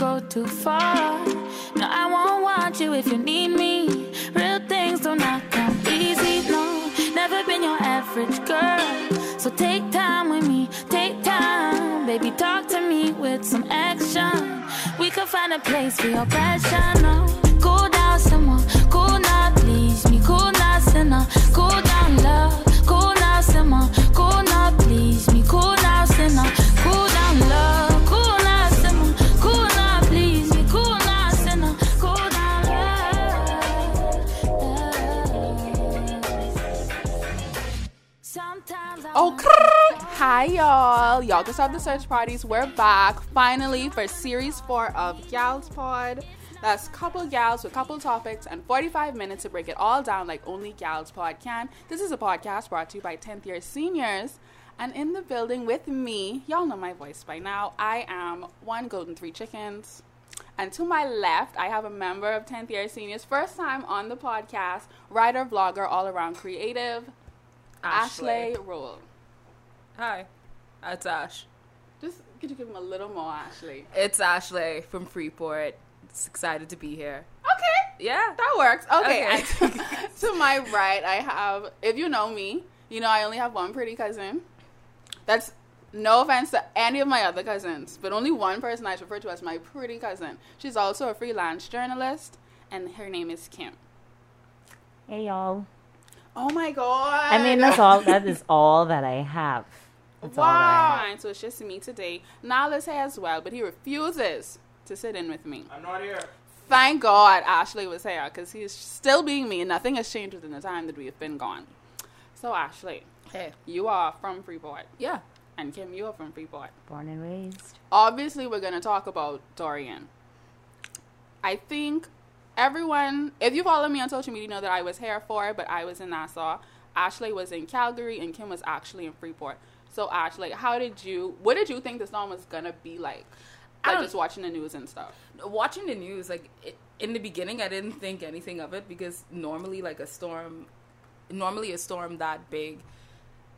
go too far. No, I won't want you if you need me. Real things do not come easy, no. Never been your average girl. So take time with me, take time. Baby, talk to me with some action. We could find a place for your passion, no. Cool down, someone. Cool now, please me. Cool sinner. Cool down, love. Oh, crrr. hi y'all. Y'all can stop the search parties. We're back finally for series four of Gals Pod. That's couple gals with couple topics and 45 minutes to break it all down like only Gals Pod can. This is a podcast brought to you by 10th year seniors. And in the building with me, y'all know my voice by now. I am one golden three chickens. And to my left, I have a member of 10th year seniors, first time on the podcast, writer, vlogger, all around creative, Ashley Rule. Hi, it's Ash. Just could you give him a little more, Ashley? It's Ashley from Freeport. It's excited to be here. Okay, Yeah. that works. Okay, Okay. to my right, I have. If you know me, you know I only have one pretty cousin. That's no offense to any of my other cousins, but only one person I refer to as my pretty cousin. She's also a freelance journalist, and her name is Kim. Hey y'all. Oh my god! I mean that's all that is all that I have. That's all have. Wow. So it's just me today. Nala's here as well, but he refuses to sit in with me. I'm not here. Thank God Ashley was here because he's still being me and nothing has changed within the time that we have been gone. So, Ashley, Hey. you are from Freeport. Yeah. And Kim, you are from Freeport. Born and raised. Obviously, we're going to talk about Dorian. I think everyone, if you follow me on social media, know that I was here for it, but I was in Nassau. Ashley was in Calgary and Kim was actually in Freeport. So, Ashley, how did you, what did you think the storm was going to be like? I Like just watching the news and stuff. Watching the news, like it, in the beginning, I didn't think anything of it because normally, like a storm, normally a storm that big.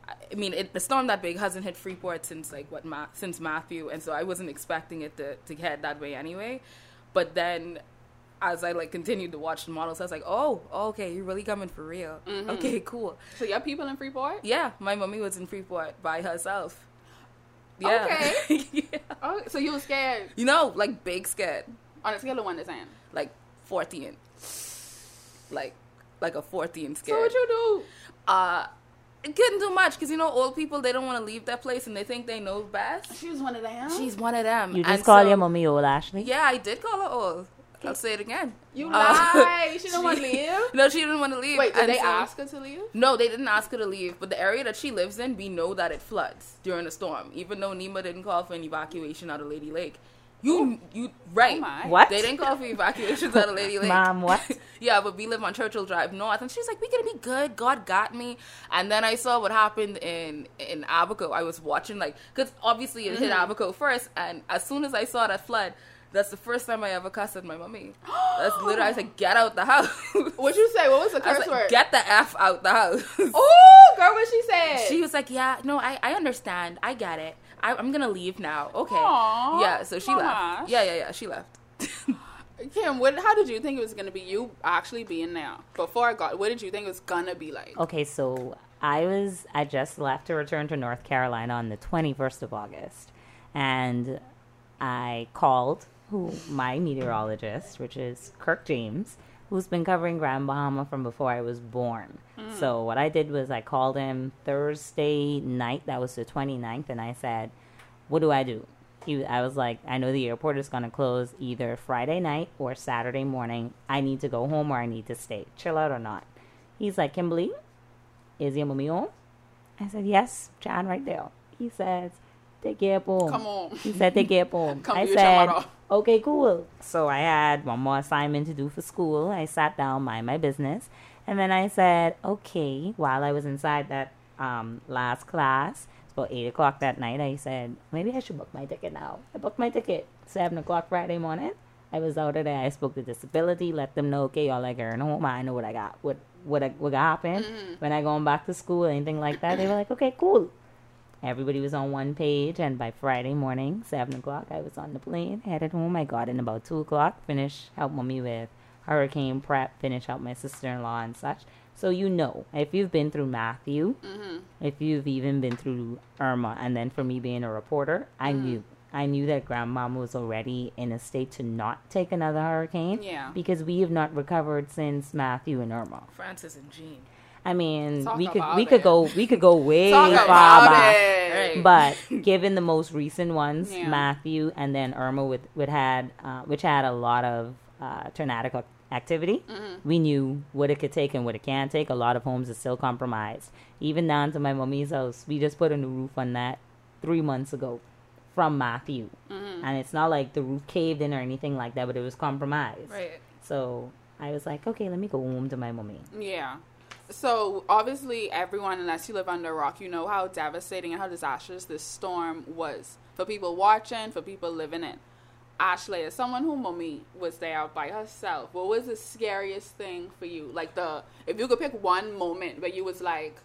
I mean, it, the storm that big hasn't hit Freeport since like what Ma- since Matthew, and so I wasn't expecting it to to head that way anyway. But then, as I like continued to watch the models, I was like, oh, okay, you're really coming for real. Okay, cool. So, you have people in Freeport? Yeah, my mommy was in Freeport by herself. Yeah. Okay. yeah. Oh, so you were scared You know, like big scared. on a scale of one to ten. Like 14. Like like a 14 So scared. what you do? uh it couldn't do much because you know old people they don't want to leave that place and they think they know best. She was one of them. She's one of them. You just And call so- your mommy old Ashley? Yeah, I did call her old. I'll say it again. You Uh, lie. she didn't want to leave. No, she didn't want to leave. Wait, did And they so- ask her to leave? No, they didn't ask her to leave, but the area that she lives in, we know that it floods during a storm. Even though NEMA didn't call for an evacuation out of Lady Lake. You, you, right. Oh my. What? They didn't call for evacuations out of Lady Lake. Mom, what? yeah, but we live on Churchill Drive North, and she's like, "We're gonna be good. God got me." And then I saw what happened in in Abaco. I was watching like, because obviously it hit Mm-hmm. Abaco first, and as soon as I saw that flood, that's the first time I ever cussed at my mommy. That's literally I said, "Get out the house." What'd you say? What was the I was curse like, word? Get the f out the house. Oh, girl, what she said? She was like, "Yeah, no, I, I understand. I get it. I, I'm gonna leave now. Okay. Aw, yeah. So she Mama. left. Yeah, yeah, yeah. She left. Kim, what? How did you think it was gonna be? You actually being there before I got. What did you think it was gonna be like? Okay, so I was I just left to return to North Carolina on the 21st of August, and I called who my meteorologist, which is Kirk James, who's been covering Grand Bahama from before I was born. Hmm. So what I did was I called him Thursday night, that was the 29th, and I said, "What do I do?" He, I was like, "I know the airport is going to close either Friday night or Saturday morning. I need to go home or I need to stay. Chill out or not." He's like, "Kimberly, is your mommy home?" I said, "Yes, John, right there." He says, "Take care, home." Come on. He said, "Take care, home." Come I said, "Okay, cool." So I had one more assignment to do for school. I sat down, mind my business, and then I said, "Okay." While I was inside that um, last class, it's about eight o'clock that night. I said, "Maybe I should book my ticket now." I booked my ticket seven o'clock Friday morning. I was out of there. I spoke to disability, let them know, okay, y'all like earn home. I know what I got, what what what got happen Mm-hmm. when I going back to school, anything like that. They were like, okay, cool. Everybody was on one page, and by Friday morning, seven o'clock, I was on the plane, headed home. I got in about two o'clock, finished help mommy with hurricane prep, finish help my sister in law and such. So you know, if you've been through Matthew, mm-hmm. if you've even been through Irma, and then for me being a reporter, I mm-hmm. knew. I knew that Grand Bahama was already in a state to not take another hurricane. Yeah. Because we have not recovered since Matthew and Irma. Frances and Jeanne. I mean, Talk we could we could go we could go way Talk far back. it. Right. But given the most recent ones, Yeah. Matthew and then Irma, with, with had uh, which had a lot of uh, tornadic activity, Mm-hmm. we knew what it could take and what it can't take. A lot of homes are still compromised, even down to my mommy's house. We just put a new roof on that three months ago from Matthew, Mm-hmm. and it's not like the roof caved in or anything like that, but it was compromised. Right. So I was like, okay, let me go home to my mommy. Yeah. So obviously, everyone, unless you live under a rock, you know how devastating and how disastrous this storm was for people watching, for people living in. Ashley, as someone who mommy was there by herself, what was the scariest thing for you? Like the, if you could pick one moment where you was like,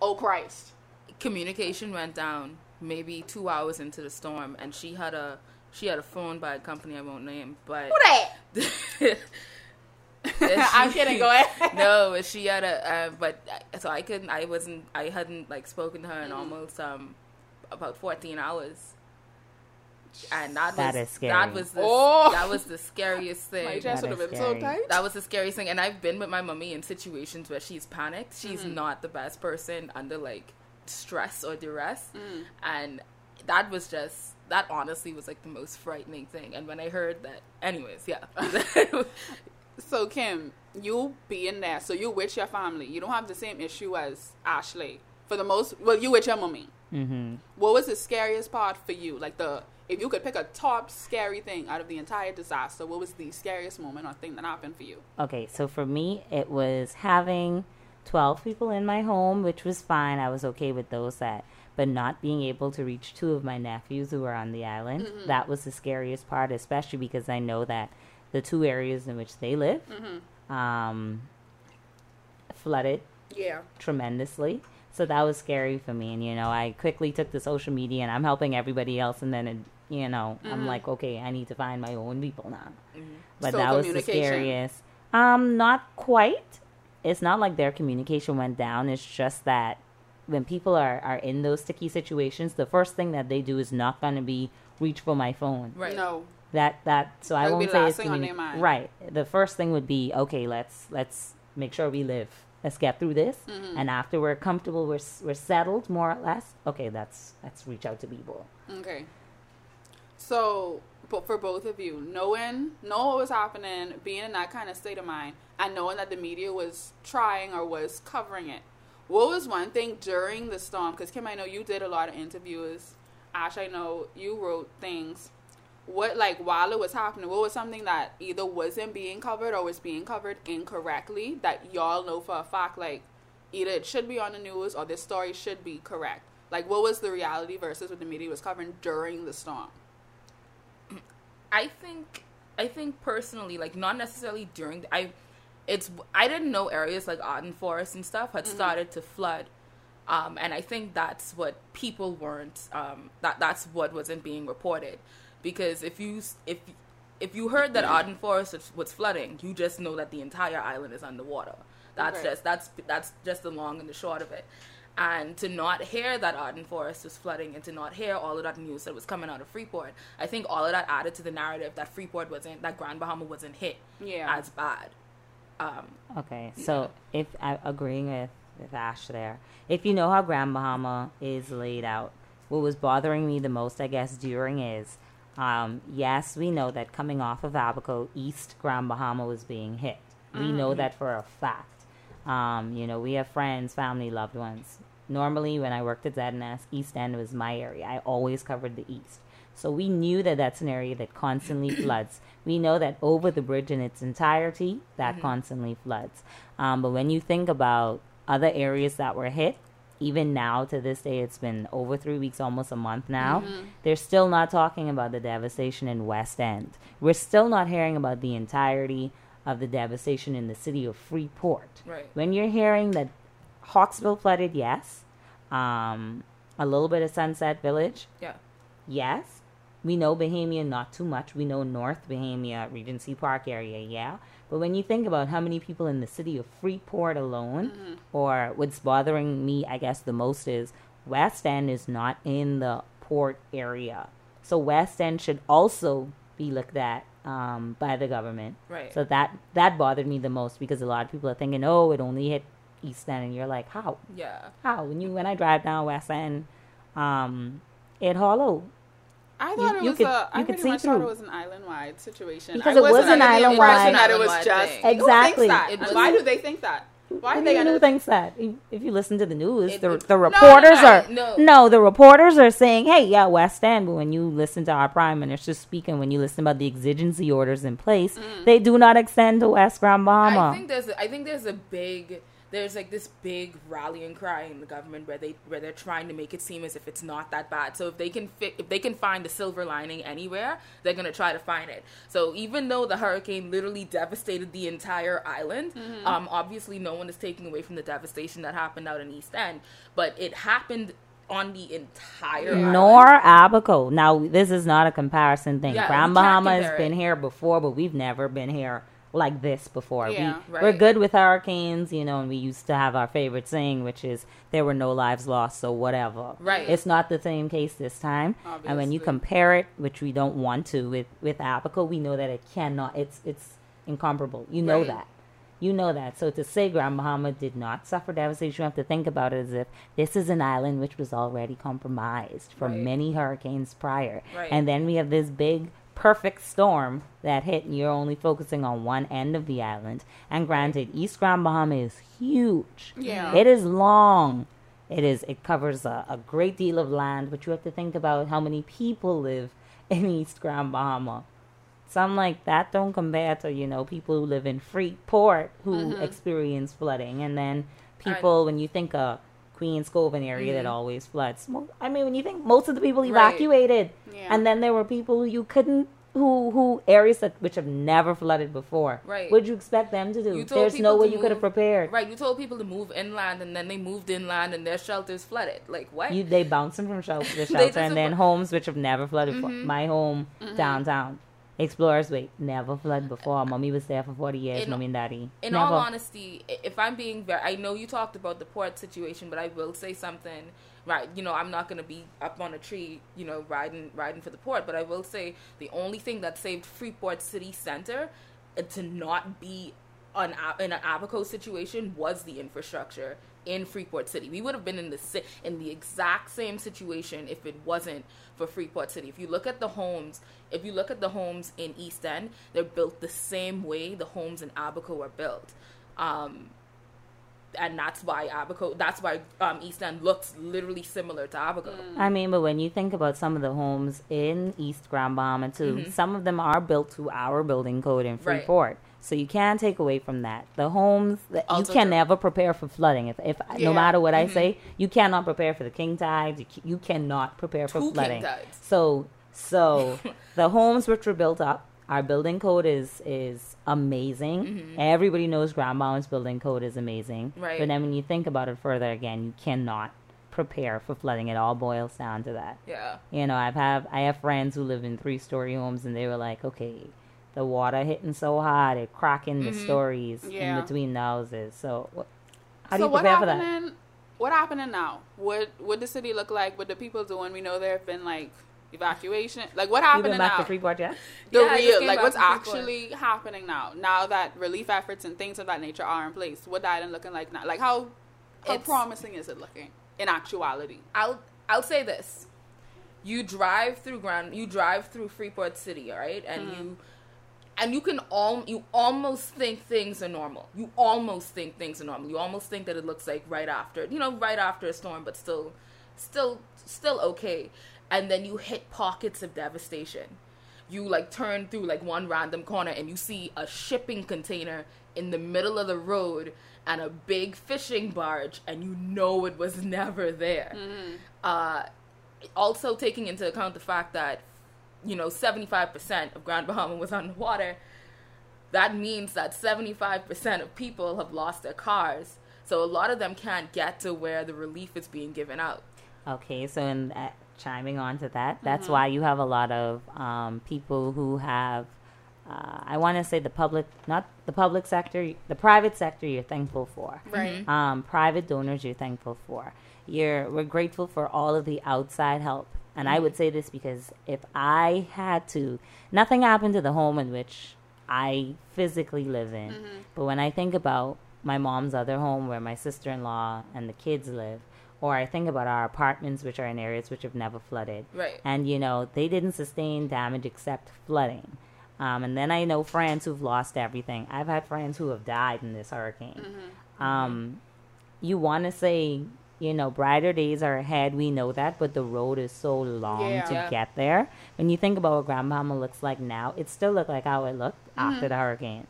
"Oh Christ," Communication went down maybe two hours into the storm, and she had a she had a phone by a company I won't name, but who that? I'm kidding. Go ahead. no, she had a, uh, but uh, so I couldn't, I wasn't, I hadn't like spoken to her in Mm-hmm. almost um about fourteen hours, and that, That was is scary. that was the Oh. that was the scariest My thing. chest That would have is been so tight. That was the scariest thing, and I've been with my mummy in situations where she's panicked. She's Mm-hmm. not the best person under like stress or duress, Mm. and that was just that. Honestly, was like the most frightening thing. And when I heard that, anyways, yeah, So Kim, you being there, so you with your family, you don't have the same issue as Ashley. For the most, well, you with your mommy. hmm What was the scariest part for you? Like the, if you could pick a top scary thing out of the entire disaster, what was the scariest moment or thing that happened for you? Okay, so for me, it was having 12 people in my home, which was fine. I was okay with those that, but not being able to reach two of my nephews who were on the island. That was the scariest part, especially because I know that the two areas in which they live um, flooded Yeah. tremendously. So that was scary for me. And, you know, I quickly took to social media and I'm helping everybody else. And then, it, you know, I'm like, okay, I need to find my own people now. But So that was the scariest. Um, not quite. It's not like their communication went down. It's just that when people are, are in those sticky situations, the first thing that they do is not going to be reach for my phone. right. No. That that so I won't say it's thing on communi- their mind. right. The first thing would be okay. Let's let's make sure we live. Let's get through this, Mm-hmm. and after we're comfortable, we're we're settled more or less. Okay, that's let's reach out to people. Okay. So, but for both of you, knowing knowing what was happening, being in that kind of state of mind, and knowing that the media was trying or was covering it, what was one thing during the storm? Because Kim, I know you did a lot of interviews. Ash, I know you wrote things. What like while it was happening, what was something that either wasn't being covered or was being covered incorrectly that y'all know for a fact like either it should be on the news or this story should be correct? Like what was the reality versus what the media was covering during the storm? I think I think personally, like not necessarily during the, I it's I didn't know areas like Arden Forest and stuff had started to flood. Um, and I think that's what people weren't um, that that's what wasn't being reported because if you if if you heard that Arden Forest was- was flooding, you just know that the entire island is underwater. That's Okay. just that's that's just the long and the short of it. And to not hear that Arden Forest was flooding and to not hear all of that news that was coming out of Freeport, I think all of that added to the narrative that Freeport wasn't that Grand Bahama wasn't hit Yeah. as bad. Um, Okay, so if I agreeing with with Ash there, if you know how Grand Bahama is laid out, what was bothering me the most, I guess, during is, um, yes, we know that coming off of Abaco, East Grand Bahama was being hit. We know that for a fact. Um, you know, we have friends, family, loved ones. Normally, when I worked at ZNS, East End was my area. I always covered the East. So we knew that that's an area that constantly floods. We know that over the bridge in its entirety, that constantly floods. Um, but when you think about other areas that were hit, even now to this day, it's been over three weeks, almost a month now. They're still not talking about the devastation in West End. We're still not hearing about the entirety of the devastation in the city of Freeport. Right. When you're hearing that Hawksbill flooded, yes. Um, a little bit of Sunset Village. Yeah. Yes. We know Bahamia not too much. We know North Bahamia, Regency Park area, yeah. But when you think about how many people in the city of Freeport alone, or what's bothering me, I guess, the most is West End is not in the port area. So West End should also be looked at um, by the government. Right. So that that bothered me the most because a lot of people are thinking, oh, it only hit East End, and you're like, how? Yeah. How? When you when I drive down West End, um, it hollow. I thought it you was could- a. I you could see much thought through. it was an island-wide situation. Because I it was an impression island-wide- that it was just thing. Exactly. Why do they think that? Why do they thinks that? If you listen to the news, It the the reporters no, are no. no, the reporters are saying, "Hey, yeah, West End." But when you listen to our prime minister speaking, when you listen about the exigency orders in place, mm. they do not extend to West Grand Bahama. I think there's a, I think there's a big there's like this big rallying cry in the government where they where they're trying to make it seem as if it's not that bad. So if they can fit if they can find the silver lining anywhere, they're gonna try to find it. So even though the hurricane literally devastated the entire island, um, obviously no one is taking away from the devastation that happened out in East End, but it happened on the entire island. Nor Abaco. Now, this is not a comparison thing. Yeah, Grand you Bahama has been here before, but we've never been here like this before. Yeah, we, right. We're good with hurricanes, you know, and we used to have our favorite saying, which is, there were no lives lost, so whatever. Right. It's not the same case this time. And when you compare it, which we don't want to, with, with Abaco, we know that it cannot, it's, it's incomparable. You know Right. that. You know that. So to say Grand Bahama did not suffer devastation, you have to think about it as if this is an island which was already compromised from Right. many hurricanes prior. Right. And then we have this big perfect storm that hit and you're only focusing on one end of the island. And granted, East Grand Bahama is huge. Yeah. It is long. It is it covers a, a great deal of land, but you have to think about how many people live in East Grand Bahama. Something like that don't compare to, you know, people who live in Freeport who mm-hmm. experience flooding. And then people, when you think of Queens Cove, an area that always floods. I mean, when you think most of the people Right. evacuated, Yeah. and then there were people who you couldn't, who who areas that which have never flooded before. Right. What'd you expect them to do? There's no way you could have prepared. Right, you told people to move inland, and then they moved inland, and their shelters flooded. Like what? You they bouncing from shelter to shelter, and then homes which have never flooded. Mm-hmm. My home downtown, Explorers Way, never flooded before. Mommy was there for forty years. In- Mommy and Daddy. in never. all honesty, if I'm being very, I know you talked about the port situation, but I will say something. Right, you know, I'm not gonna be up on a tree, you know, riding riding for the port, but I will say the only thing that saved Freeport City Center uh, to not be an in an Abaco situation was the infrastructure in Freeport City. We would have been in the si- in the exact same situation if it wasn't for Freeport City. If you look at the homes, if you look at the homes in East End, they're built the same way the homes in Abaco are built. Um, and that's why Abaco, that's why um, East End looks literally similar to Abaco. I mean, but when you think about some of the homes in East Grand Bahama too, some of them are built to our building code in Mm-hmm. Right. So you can take away from that. The homes that you can true. never prepare for flooding. If, if Yeah. no matter what Mm-hmm. I say, you cannot prepare for the king tides. You, you cannot prepare for Two king flooding. tides. So so the homes which were built up, our building code is is amazing. Everybody knows Grand Bahama's building code is amazing. Mm-hmm. Right. But then when you think about it further again, you cannot prepare for flooding. It all boils down to that. Yeah. You know, I've have I have friends who live in three story homes, and they were like, okay, the water hitting so hard, it cracking the mm-hmm. stories Yeah. in between the houses. So, what, how do so you what prepare for that? happening? What happening now? What what the city look like? What the people doing? We know there have been like evacuation. Like what You happening back now? to Freeport yet? the Yeah, real like what's from Freeport. actually happening now now that relief efforts and things of that nature are in place what that island looking like now like how how It's- promising is it looking in actuality I'll I'll say this: you drive through ground, you drive through Freeport City, all right, and mm-hmm. you and you can all you almost think things are normal. You almost think things are normal. You almost think that it looks like right after, you know, right after a storm, but still, still, still okay. And then you hit pockets of devastation. You like turn through like one random corner and you see a shipping container in the middle of the road and a big fishing barge, and you know it was never there. Uh, also taking into account the fact that you know 75% of Grand Bahama was underwater, that means that 75% of people have lost their cars. So a lot of them can't get to where the relief is being given out. Okay, so in that, chiming on to that, that's why you have a lot of um, people who have, uh, I want to say the public, not the public sector, the private sector. You're thankful for, Right. um, private donors. You're thankful for. You're we're grateful for all of the outside help. And I would say this because if I had to, nothing happened to the home in which I physically live in. But when I think about my mom's other home where my sister in law and the kids live, or I think about our apartments, which are in areas which have never flooded. Right. And, you know, they didn't sustain damage except flooding. Um, and then I know friends who've lost everything. I've had friends who have died in this hurricane. Um, you want to say, you know, brighter days are ahead. We know that, but the road is so long Yeah. to Yeah. get there. When you think about what Grand Bahama looks like now, it still looked like how it looked mm-hmm. after the hurricane.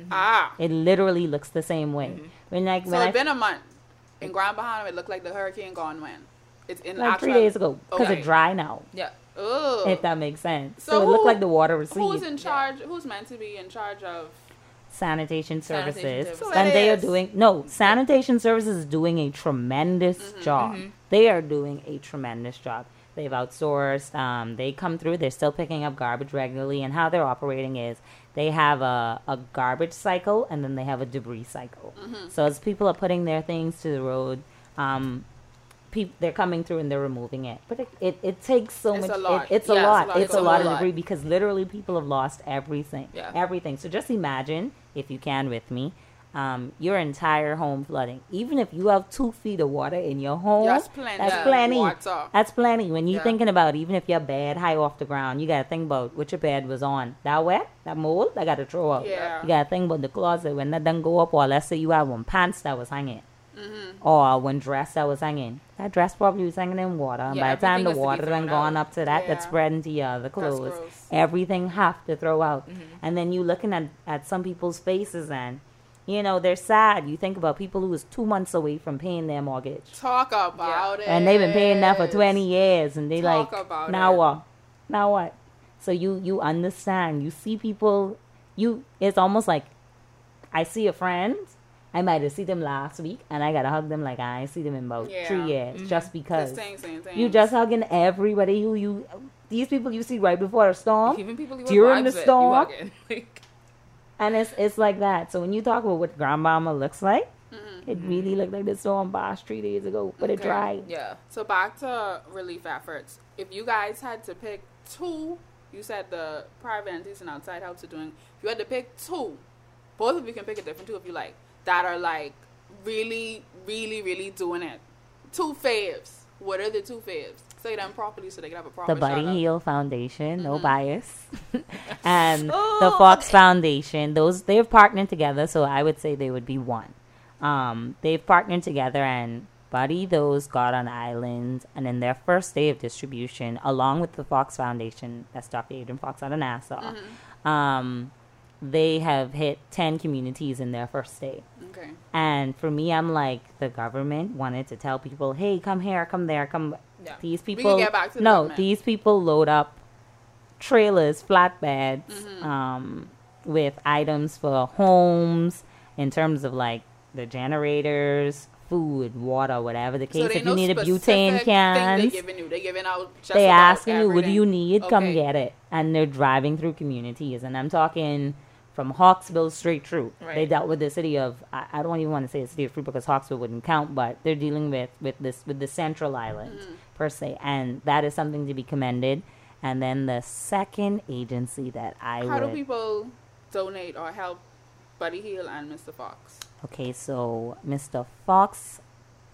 Mm-hmm. Ah. It literally looks the same way. Mm-hmm. When like So when I it's been a month. In Grand Bahama, it looked like the hurricane gone when? It's in like three days ago because Okay. it's dry now. Yeah. Ugh. If that makes sense. So, So it looked like the water was Who's in charge? Who's meant to be in charge of? Sanitation services. Sanitation services. and they are doing no sanitation services is doing a tremendous Mm-hmm. job. They are doing a tremendous job. They've outsourced. Um, they come through. They're still picking up garbage regularly, and how they're operating is they have a, a garbage cycle and then they have a debris cycle. Mm-hmm. So as people are putting their things to the road, um, peop they're coming through and they're removing it. But it, it, it takes so It's much. a lot. It, it's a Yeah, it's a lot. lot. It's a lot of lot. debris because literally people have lost everything. Yeah. Everything. So just imagine, if you can with me, um, your entire home flooding. Even if you have two feet of water in your home, That's plenty. That's plenty. Water. That's plenty. When you're Yeah. thinking about even if your bed high off the ground, you gotta think about what your bed was on. That wet, that mold, I gotta throw out. Yeah. You gotta think about the closet when that done go up, or let's say you have one pants that was hanging. Mm-hmm. Or one dress that was hanging. That dress probably was hanging in water. And Yeah, by the time the everything has to be water done gone out. up to that, Yeah. that's spread into your other clothes. Everything have to throw out. Mm-hmm. And then you looking at, at some people's faces and, you know, they're sad. You think about people who was two months away from paying their mortgage. Talk about it. And they've been paying that for 20 years. And they Talk like, now it. what? Now what? So you, you understand. You see people, you, it's almost like I see a friend. I might have seen them last week, and I gotta hug them like I ain't see them in about Yeah. three years, just because The same, same you just hugging everybody who you these people you see right before a storm, Even people you During the storm? walk. Like, and it's it's like that. So when you talk about what Grand Bahama looks like, Mm-hmm. it really looked like the storm passed three days ago, but it dried. yeah. So back to relief efforts. If you guys had to pick two, you said the private entities and outside helps are doing. If you had to pick two, both of you can pick a different two if you like. That are like really, really, really doing it. Two faves. What are the two faves? Say them properly so they can have a proper The Buddy. Heal Foundation, no Mm-hmm. bias, and the Oh. Fox Foundation. Those they've partnered together, so I would say they would be one. Um, they've partnered together, and Buddy those got on island, and in their first day of distribution, along with the Fox Foundation, that's Dr. Adrian Fox out of Nassau, Mm-hmm. um, they have hit ten communities in their first day. Okay. And for me, I'm like the government wanted to tell people, "Hey, come here, come there, come." Yeah. These can people, get back to the no, government. these people load up trailers, flatbeds, Mm-hmm. um, with items for homes in terms of like the generators, food, water, whatever the case. so they if you need a butane cans, They're giving you. They're giving out. They asking you, "What do you need? Come get it." And they're driving through communities, and I'm talking from Hawksbill straight through. They dealt with the city of I, I don't even want to say the city of Fruit because Hawksbill wouldn't count, but they're dealing with with this with the Central Island Mm-hmm. per se, and that is something to be commended. And then the second agency that I How do people donate or help Buddy Heal and Mr. Fox? Okay, so Mr. Fox,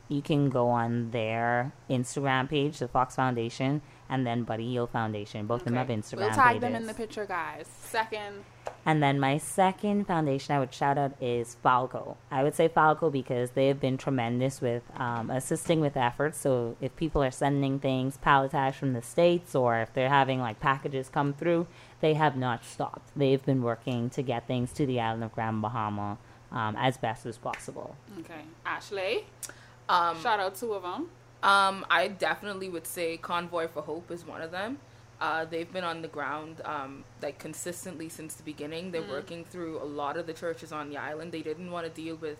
you can go on their Instagram page, the Fox Foundation, and then Buddy Heal Foundation. Both of them have Okay. Instagram We'll tag pages. them in the picture, guys. Second, And then my second foundation I would shout out is Falco. I would say Falco because they have been tremendous with um, assisting with efforts. So if people are sending things palletized from the States or if they're having like packages come through, they have not stopped. They've been working to get things to the island of Grand Bahama um, as best as possible. okay. Ashley, Um, shout out two of them. Um, I definitely would say Convoy for Hope is one of them. Uh, they've been on the ground um, like consistently since the beginning. They're working through a lot of the churches on the island. They didn't want to deal with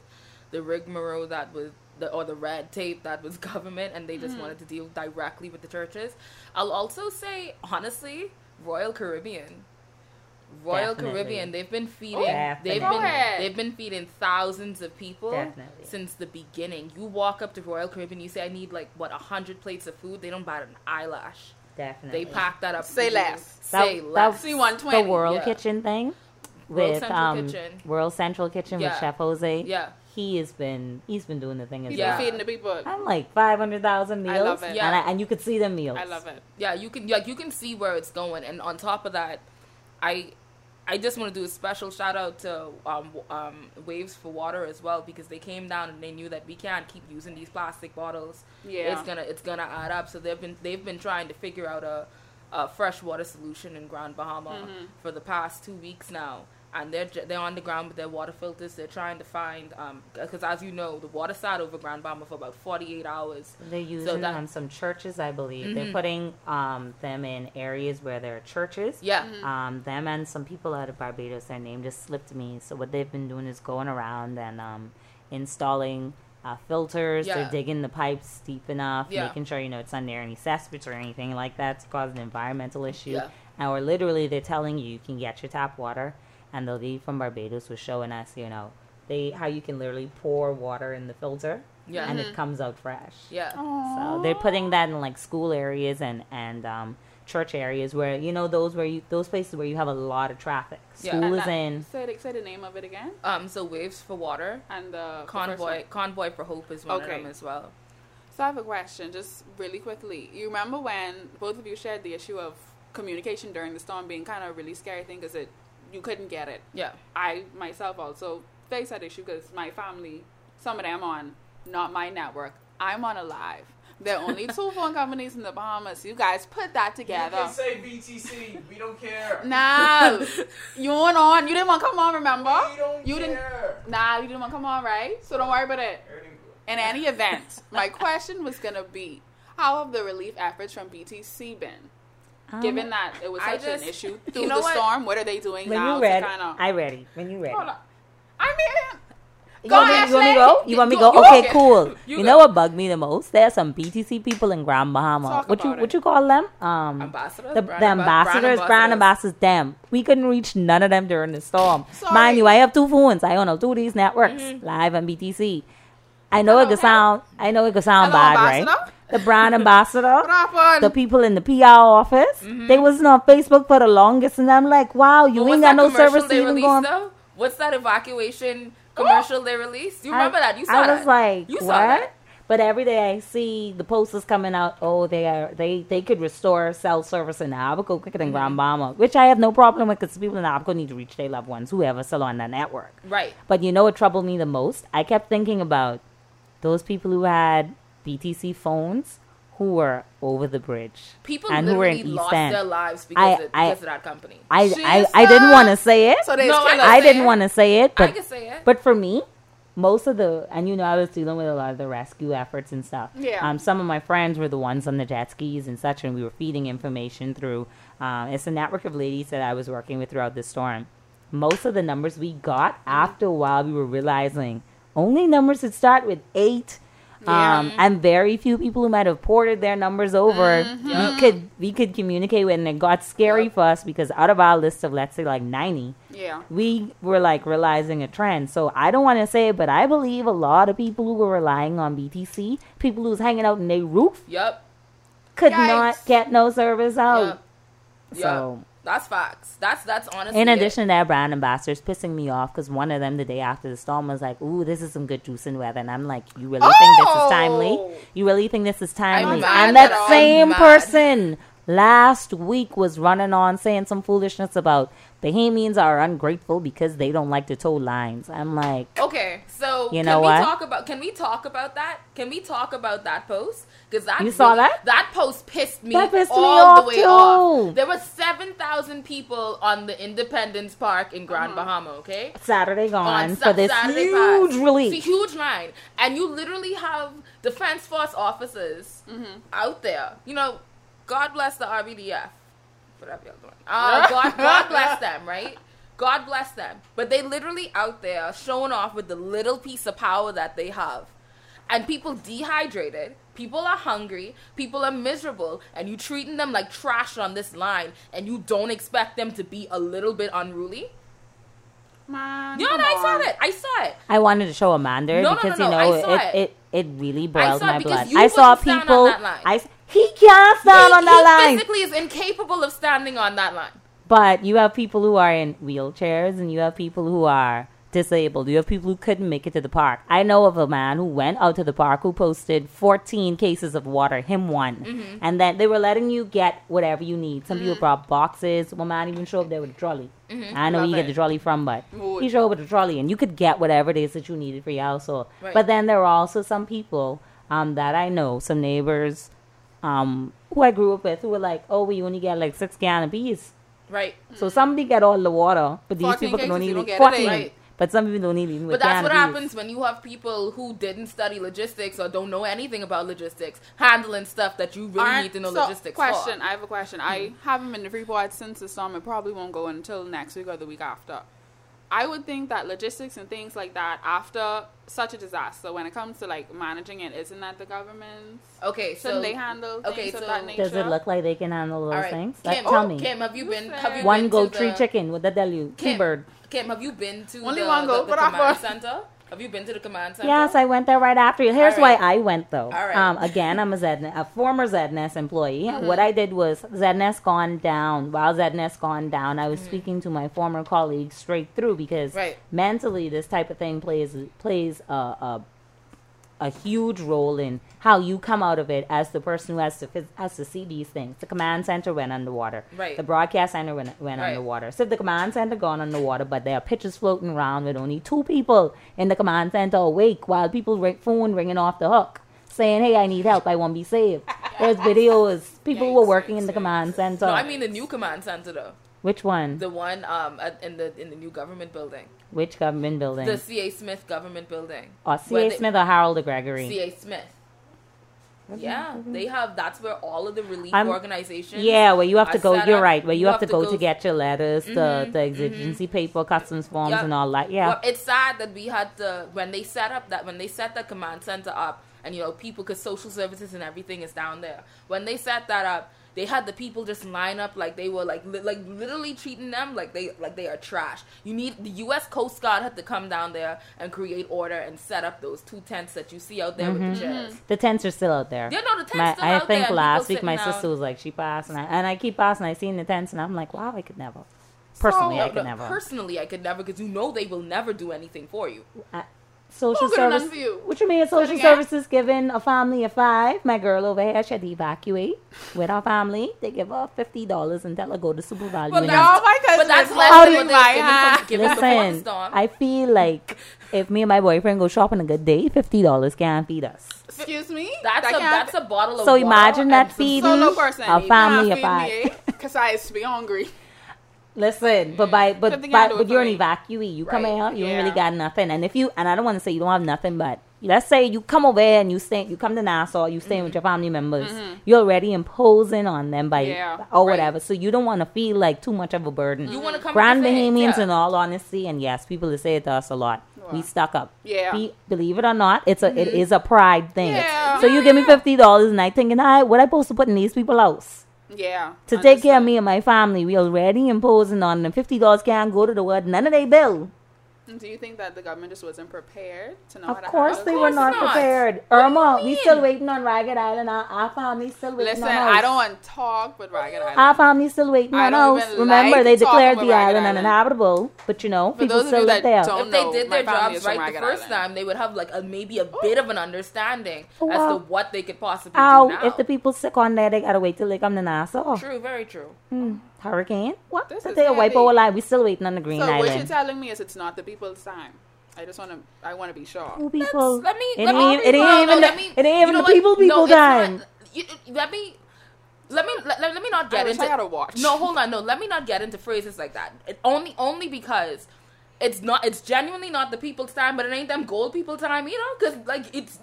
the rigmarole that was the or the red tape that was government, and they just Mm-hmm. wanted to deal directly with the churches. I'll also say honestly, Royal Caribbean. Royal Definitely. Caribbean, they've been feeding Definitely. they've been they've been feeding thousands of people Definitely. since the beginning. You walk up to Royal Caribbean, you say I need like what a hundred plates of food, they don't bat an eyelash. Definitely. They pack that up. Say less. Say less. that- See one the. World yeah. Kitchen thing World with Central um Kitchen. World Central Kitchen Yeah. with Chef Jose. Yeah. he has been he's been doing the thing as He's Yeah. been feeding the people. I'm like five hundred thousand meals. I love it. Yeah. and, I, and you could see the meals. I love it. Yeah, you can like you can see where it's going, and on top of that, I I just want to do a special shout out to um, um, Waves for Water as well because they came down and they knew that we can't keep using these plastic bottles. Yeah. it's gonna it's gonna add up. So they've been they've been trying to figure out a, a freshwater solution in Grand Bahama Mm-hmm. for the past two weeks now. And they're ju- they're on the ground with their water filters. They're trying to find because as you know, the water sat over Grand Bahama for about forty eight hours. They're using So them that- on some churches, I believe. Mhm. They're putting um, them in areas where there are churches. Yeah, Um, them and some people out of Barbados, their name just slipped me. So what they've been doing is going around and um, installing uh, filters. Yeah. They're digging the pipes deep enough, Yeah. making sure you know it's under any cesspits or anything like that to cause an environmental issue. Yeah. And or literally, they're telling you you can get your tap water, and the lady from Barbados was showing us, you know, they how you can literally pour water in the filter, Yeah. and it comes out fresh. yeah. So they're putting that in like school areas and and um, church areas where you know those where you those places where you have a lot of traffic. Yeah. School And is that- in. Say the, say the name of it again. Um, so Waves for Water. And the the Convoy, one. Convoy for Hope is one Okay. of them as well. So I have a question, just really quickly. You remember when both of you shared the issue of communication during the storm being kind of a really scary thing because it you couldn't get it. Yeah, I myself also face that issue because my family, some of them on not my network. I'm on Aliv. There are only two phone companies in the Bahamas. You guys put that together. You together. can say BTC. We don't care. Nah, you went on. You didn't want to come on. Remember? We don't you didn't. Nah, you didn't want to come on, right? So don't worry about it. In any event, my question was gonna be, how have the relief efforts from BTC been? Um, Given that it was such just- an issue you through know the what? storm, what are they doing when now you ready, to kind of? I ready. When you ready. Hold on. I mean, You Go, want, me, you want me to go? You want me Go- go? go. Okay, Okay. cool. You You, know what bugged me the most? There are some BTC people in Grand Bahama. Talk what you about what you call them? Um, ambassadors, the, brand the amba- ambassadors, brand ambassadors, them. We couldn't reach none of them during the storm. Sorry. Mind you, I have two phones. I own all two of these networks, live and BTC. I know it could sound, I know it could sound Hello, bad, right? The brand ambassador, the people in the PR office, they wasn't on Facebook for the longest, and I'm like, wow, you ain't got no service to even released go on. though? What's that evacuation commercial they released? You remember I, that? You saw I that? was like, you what? saw that? But every day I see the posters coming out. Oh, they are they they could restore cell service in Abaco quicker than Mm-hmm. Grand Bahama, which I have no problem with because people in Abaco need to reach their loved ones, whoever still on that network. Right. But you know what troubled me the most? I kept thinking about those people who had BTC phones who were over the bridge People and who were in literally East lost End. their lives because, I- of, I- because of that company. I, Jesus. I I didn't want to say it. so they No, I kill I didn't want to say it, I but can say it. but for me, most of the and you know I was dealing with a lot of the rescue efforts and stuff. Yeah. Um, some of my friends were the ones on the jet skis and such, and we were feeding information through. Um, it's a network of ladies that I was working with throughout the storm. Most of the numbers we got after a while, we were realizing only numbers that start with eight. Yeah. Um, and very few people who might have ported their numbers over, Mm-hmm. Yep. we could we could communicate with, and it got scary Yep. for us because out of our list of let's say like ninety, Yeah. we were like realizing a trend. So I don't want to say it, but I believe a lot of people who were relying on BTC, people who was hanging out in their roof, Yep. could Yikes. not get no service out. Yep. So That's facts. That's that's honestly. in it. addition to that, brand ambassadors pissing me off because one of them the day after the storm was like, "Ooh, this is some good juice and weather," and I'm like, "You really think this is timely? Oh! You really think this is timely?" mad and at that same person last week was running on saying some foolishness about Bahamians are ungrateful because they don't like to tow lines. I'm like, Okay, so You know can know we what? talk about can we talk about that? Can we talk about that post? Because that You saw that? That post pissed me That pissed me all off, the way too. off. There were seven thousand people on the Independence Park in. Grand uh-huh. Bahama. Okay, Saturday gone on for this Saturday huge past. relief. It's a huge line, and you literally have defense force officers mm-hmm. out there. You know, God bless the RBDF, whatever y'all doing. Uh, God, God bless them, right? God bless them. But they literally out there showing off with the little piece of power that they have. and people dehydrated. People are hungry. People are miserable, and you treating them like trash on this line, and you don't expect them to be a little bit unruly. Man, You know, come I saw on. it. I saw it. I wanted to show Amanda No, no, because no, you no, know I saw it, it. it it really boiled saw my blood. you I saw wouldn't stand on people. that line. I s- he can't stand on he, that he line. physically is incapable of standing on that line. But you have people who are in wheelchairs and you have people who are disabled. You have people who couldn't make it to the park. I know of a man who went out to the park who posted 14 cases of water, him one. Mm-hmm. And then they were letting you get whatever you need. Some people brought boxes. One man even showed up there with a trolley. Mm-hmm. I know Love you get the trolley from, but Would. he showed up with a trolley and you could get whatever it is that you needed for your household. Right. But then there were also some people um, that I know, some neighbors um, who I grew up with who were like, oh, we only get like six gallon apiece. Right. So somebody get all the water, but these people can cases, only you don't eat get it, 14. right. But some people don't need even with But that's what canned happens when you have people who didn't study logistics or don't know anything about logistics handling stuff that you really Aren't- need to know so, logistics question. for. I have a question. I haven't been to Freeport since the summer. It probably won't go until next week or the week after. I would think that logistics and things like that after such a disaster, when it comes to like managing it, isn't that the government's? Okay, so Shouldn't they handle things okay, of so- that nature? Does it look like they can handle those all right, things? Kim, Like, tell me. Kim, have you been? Have you One been goat, to three the- chicken. What that tell you? Two Kim, bird. Kim, have you been to Only the, one the, goat, the but command center? Have you been to the command center? Yes, I went there right after you. Here's All why. I went though. All right. Um, again, I'm a ZNS, a former ZNS employee. Mm-hmm. What I did was ZNS gone down. While ZNS gone down, I was Mm-hmm. speaking to my former colleagues straight through because Right. mentally, this type of thing plays plays a, a a huge role in how you come out of it as the person who has to has to see these things. The command center went underwater. Right. The broadcast center went, went Right. underwater. So the command center gone underwater, but there are pictures floating around with only two people in the command center awake while people ring, phone ringing off the hook saying, "Hey, I need help. I won't be saved." There's videos. People were working in the command center. No, I mean the new command center though. which one? The one um at, in the in the new government building, which government building? the C.A. Smith government building. or where C.A. Smith or Harold DeGregory? C.A. Smith. Yeah, they have. That's where all of the relief I'm- organizations. Yeah, where you have to go. You're up. right. Where you, have, to go, to get your letters, the Mhm, the exigency paper, customs forms, Yep. and all that. Yeah. Well, it's sad that we had to when they set up that when they set the command center up, and you know people because social services and everything is down there. When they set that up, they had the people just line up like they were like li- like literally treating them like they like they are trash. You need the U.S. Coast Guard had to come down there and create order and set up those two tents that you see out there with the mm-hmm. chairs. the tents are still out there. Yeah, no, the tents My, still I out think there. and last week my sister out. was like, she passed, and I, and I keep passing. I seen the tents, and I'm like, wow, I could never. Personally, No, I could no, never. Personally, I could never because you know they will never do anything for you. Social Who could've done service. What you mean? Social again? services giving a family of five. My girl over here should evacuate with her family. They give her fifty dollars and tell her go to super value. But that's- No, my cousin But that's less than what they're giving, from, giving the Listen, storm. I feel like if me and my boyfriend go shopping a good day, fifty dollars can't feed us. Excuse me. That's That a that's a bottle of So imagine that feeding a family of five. Eh? Cause I used to be hungry. Listen, but by but Something by, but you're an evacuee. You come Right. out, you ain't really got nothing. And if you and I don't want to say you don't have nothing, but let's say you come over and you stay, you come to Nassau, you stay with your family members. You're already imposing on them by Mm-hmm. Yeah. or Right. whatever. So you don't want to feel like too much of a burden. You want to come Grand Bahamians, yeah. in all honesty, and yes, people say it to us a lot. We stuck up. Yeah. Be, believe it or not, it's a it is a pride thing. Yeah. So you give me fifty dollars, and I thinking, I what I supposed to put in these people's house? Yeah. to take care of me and my family. We already imposing on them. Fifty dollars can't go to the word. None of they bill. And Do you think that the government just wasn't prepared to know Of how to course handle they were not not. prepared. What Irma, we still waiting on Ragged Island. Our, our family still waiting Listen, on us. I don't want to talk with Ragged Island. Our family still waiting I on don't us. Remember, like they declared the Ragged island Island. uninhabitable. But you know, For people still you live that there. if they did their family jobs right the first Island. time, they would have like a maybe a bit of an understanding as Well, to what they could possibly Ow, do now. if the people sick on there, they gotta wait till they come to Nassau. True, very true. Hmm. Hurricane? What? This That is they wipe heavy. our life. We still waiting on the Green so what you're telling me is it's not the people's time. I just want to. I want to be sure. Who people? Let me. It let ain't me even- it ain't no, no, even let the- me- it ain't even the people- people no, time. not- you- let me. Let me let, let, let me not get I wish into. I had a watch. No, hold on. No, let me not get into phrases like that. It, only only because it's not. It's genuinely not the people's time, but it ain't them gold people time. You know, because like it's.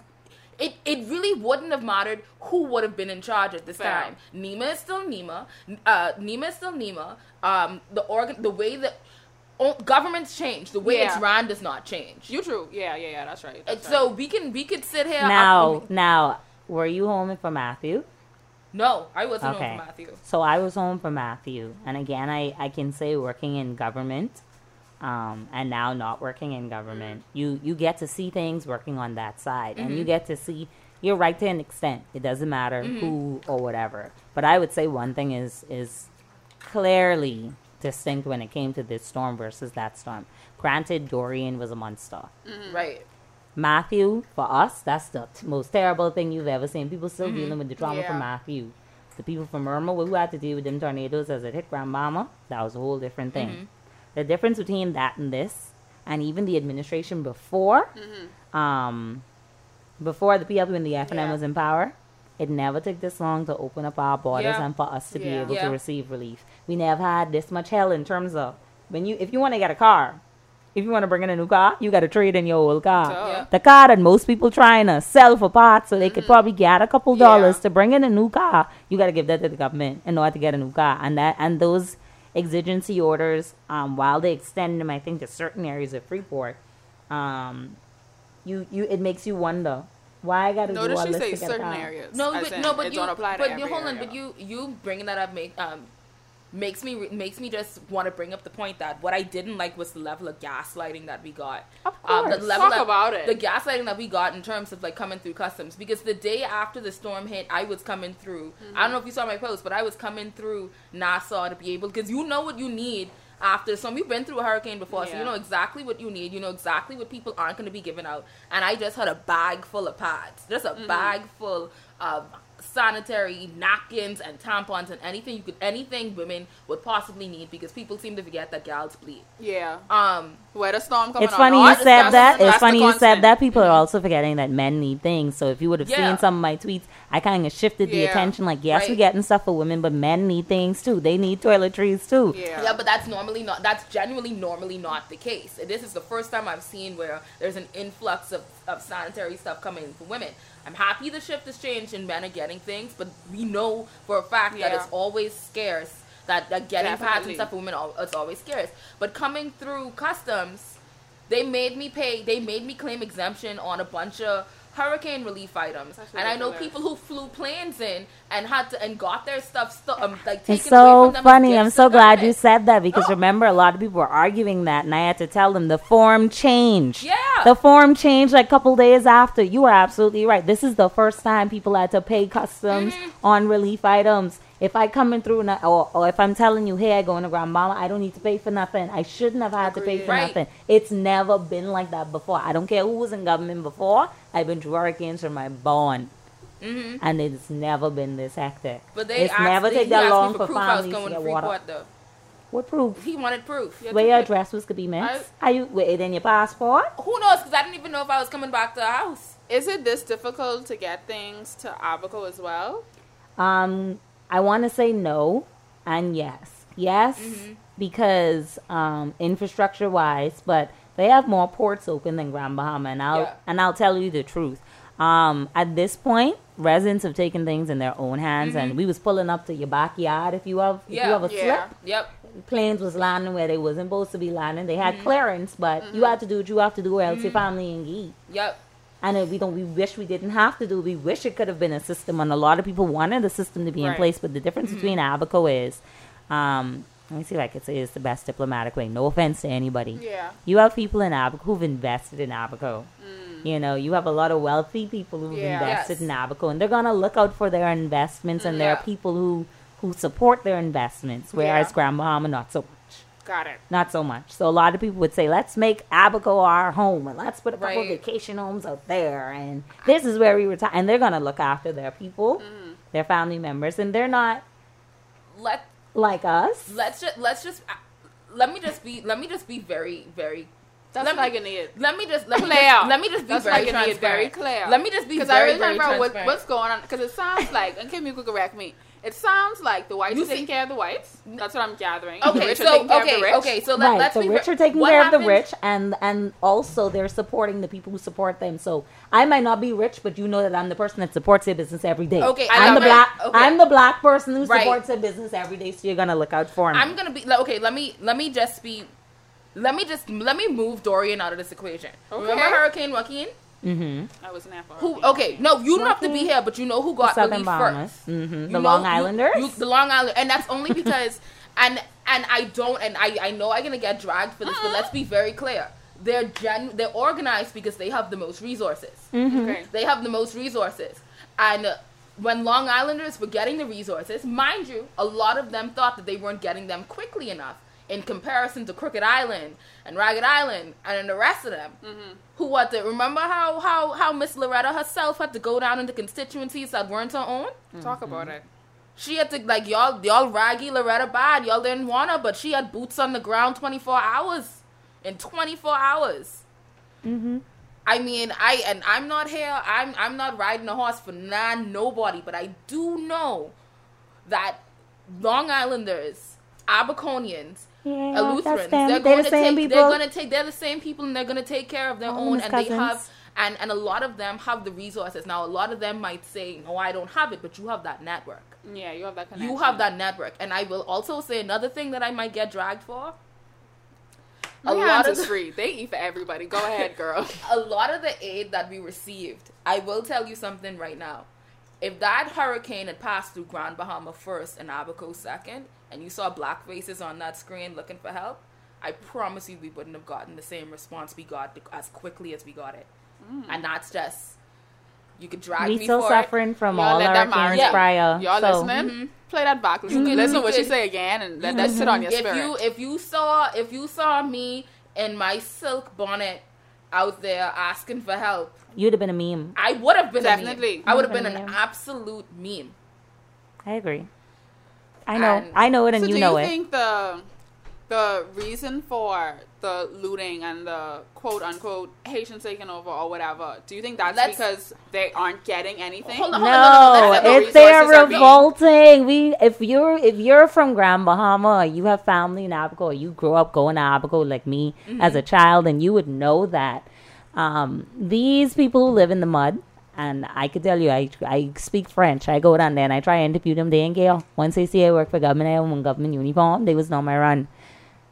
It, it really wouldn't have mattered who would have been in charge at this Fair. time. NEMA is still NEMA. Uh, NEMA is still NEMA. Um, the organ, the way that o- governments change. The way it's run does not change. You true. Yeah, yeah, yeah. That's right. That's so right. we can we could sit here Now, up- now, were you home for Matthew? no, I wasn't Okay. home for Matthew. So I was home for Matthew, and again, I I can say working in government, um, and now not working in government, you you get to see things working on that side, and you mm-hmm. get to see. You're right to an extent. It doesn't matter mm-hmm. who or whatever. But I would say one thing is is clearly distinct when it came to this storm versus that storm. Granted, Dorian was a monster. Mm-hmm. Right. Matthew, for us, that's the t- most terrible thing you've ever seen. People still dealing with the trauma Yeah. from Matthew. The people from Irma, who had to deal with them tornadoes as it hit Grand Bahama, that was a whole different thing. The difference between that and this, and even the administration before, um, before the PLP and the FNM Yeah. was in power, it never took this long to open up our borders Yeah. and for us to be able Yeah. to receive relief. We never had this much hell in terms of when you if you want to get a car, if you want to bring in a new car, you got to trade in your old car. Yeah. The car that most people trying to sell for parts so they could probably get a couple Mm-hmm. Yeah. dollars to bring in a new car, you got to give that to the government in order to get a new car. And that and those exigency orders, um, while they extend them, I think to certain areas of Freeport, um, you you it makes you wonder why I got to do all Notice she this say to get a certain areas. No, but in no, but it you, don't apply to but you hold on, area. but you you bringing that up make um makes me re- makes me just want to bring up the point that what I didn't like was the level of gaslighting that we got. Of Um, the course. level Talk of- about it. The gaslighting that we got in terms of like coming through customs because the day after the storm hit, I was coming through. I don't know if you saw my post, but I was coming through Nassau to be able because you know what you need after some we've been through a hurricane before so you know exactly what you need you know exactly what people aren't going to be giving out and i just had a bag full of pads just a Mm-hmm. bag full of sanitary napkins and tampons and anything you could anything women would possibly need because people seem to forget that gals bleed yeah. um Where the storm coming It's or funny not, you said just- that. It's that's funny you said that. People are also forgetting that men need things. So if you would have Yeah. seen some of my tweets, I kind of shifted the Yeah. attention. Like, yes, we're getting stuff for women, but men need things too. They need toiletries too. Yeah. Yeah, but that's normally not. That's genuinely normally not the case. This is the first time I've seen where there's an influx of, of sanitary stuff coming for women. I'm happy the shift has changed and men are getting things, but we know for a fact that it's always scarce. That, that getting pads and stuff for women, it's always scarce. But coming through customs, they made me pay. They made me claim exemption on a bunch of hurricane relief items, That's and I know ridiculous. people who flew planes in and had to and got their stuff stu- um, like taken It's away so from them as funny. I'm so glad you said that because remember, a lot of people were arguing that, and I had to tell them the form changed. Yeah. The form changed like a couple days after. You were absolutely right. This is the first time people had to pay customs Mm-hmm. on relief items. If I coming through and I, or, or if I'm telling you, hey, I going to Grand Bahama, I don't need to pay for nothing. I shouldn't have had to pay for Right. nothing. It's never been like that before. I don't care who was in government before. I've been through hurricanes from my born. Mhm. And it's never been this hectic. But they it's asked, never they, take he that long for for proof I was families to going to get water. Freeport though. What proof? He wanted proof. Yeah. Where your to- address was could be missed? I- Are you wait in your passport? Who knows? Because I didn't even know if I was coming back to the house. Is it this difficult to get things to Abaco as well? Um, I want to say no and yes. Yes, Mm-hmm. because um, infrastructure wise, but they have more ports open than Grand Bahama, and I'll Yeah. and I'll tell you the truth. Um, at this point, residents have taken things in their own hands, and we was pulling up to your backyard if you have if Mm-hmm. Yeah. you have a Yeah. slip. Yep. planes was landing where they wasn't supposed to be landing. They Mm-hmm. had clearance, but you had to do what you have to do, or else your family ain't eat. Yep. And we don't, we wish we didn't have to do. We wish it could have been a system, and a lot of people wanted the system to be in place. But the difference Mm-hmm. between Abaco is, um, let me see if I could say it's the best diplomatic way. No offense to anybody. Yeah. You have people in Abaco who've invested in Abaco. You know, you have a lot of wealthy people who've Mm. Yeah. invested Yes. in Abaco, and they're gonna look out for their investments, and there are people who who support their investments, whereas Yeah. Grand Bahama not so Got it. not so much. So a lot of people would say, let's make Abaco our home and let's put a couple Right. vacation homes out there and this is where we retire. And they're gonna look after their people, Mm-hmm. their family members, and they're not Let like us. let's just let's just uh, let me just be let me just be very very. That's let what me, I need. Let me just let me Clear. just, let me just be That's very like transparent. very clear. Let me just be Because I very really very remember what, transparent. what's going on. Because it sounds like, and Kim, you could correct me. It sounds like the whites You are taking care of the whites. That's what I'm gathering. the okay, are so taking care okay, of the rich. okay, so let, right, let's the be rich re- are taking what care of the rich, and and also they're supporting the people who support them. So I might not be rich, but you know that I'm the person that supports their business every day. Okay, I'm the it. black. Okay. I'm the black person who Right. supports their business every day. So you're gonna look out for me. I'm gonna be like, okay. Let me let me just be let me just let me move Dorian out of this equation. Okay. Remember Hurricane Joaquin? Mm-hmm. I wasn't there for Who? Okay, no, you don't have to be here, but you know who got Southern relief Bahamas. first. hmm You The know- Long Islanders. you- the Long Island, and that's only because, and and I don't, and I I know I'm gonna get dragged for this, but let's be very clear. They're gen, they're organized because they have the most resources. Okay. They have the most resources, and uh, when Long Islanders were getting the resources, mind you, a lot of them thought that they weren't getting them quickly enough in comparison to Crooked Island and Ragged Island and the rest of them. Who what? The, remember how how how Miss Loretta herself had to go down into constituencies that weren't her own. Talk about it. She had to like y'all y'all raggy Loretta bad. Y'all didn't want her, but she had boots on the ground twenty four hours. In twenty four hours. Mm-hmm. I mean, I and I'm not here. I'm I'm not riding a horse for non nobody, but I do know that Long Islanders, Abaconians, Yeah, Eleutherans, that's them. they're They're going the to same take. people. They're going to take. They're the same people, and they're going to take care of their All own, his and they have. And, and a lot of them have the resources. Now, a lot of them might say, "No, I don't have it," but you have that network. Yeah, you have that connection. You have that network, and I will also say another thing that I might get dragged for. My a lot of is the- free. They eat for everybody. Go ahead, girl. a lot of the aid that we received, I will tell you something right now. If that hurricane had passed through Grand Bahama first and Abaco second, and you saw black faces on that screen looking for help, I promise you we wouldn't have gotten the same response we got as quickly as we got it. And that's just you could drag We me still for suffering from Y'all all let that hurricanes marinate. prior. Y'all so, listening? Mhm. Play that back. Listen, can- listen what she can- say again, and let that sit on your if spirit. you if you saw if you saw me in my silk bonnet out there asking for help, You'd have been a meme. I would have been Definitely. A meme. I would have been been an meme. absolute meme. I agree. I know. And- I know it, and so you know you it. Do you think the the reason for the looting and the quote unquote Haitians taking over or whatever, do you think that's Let's- because they aren't getting anything? Hold on, hold on, no, no, No, let's it's they're resources are being- revolting. We if you're if you're from Grand Bahama, or you have family in Abaco, or you grew up going to Abaco like me Mm-hmm. as a child, and you would know that um, these people who live in the mud. And I could tell you, I I speak French. I go down there and I try to interview them day and gale. Once they see I work for government, I have one government uniform. They was not my run.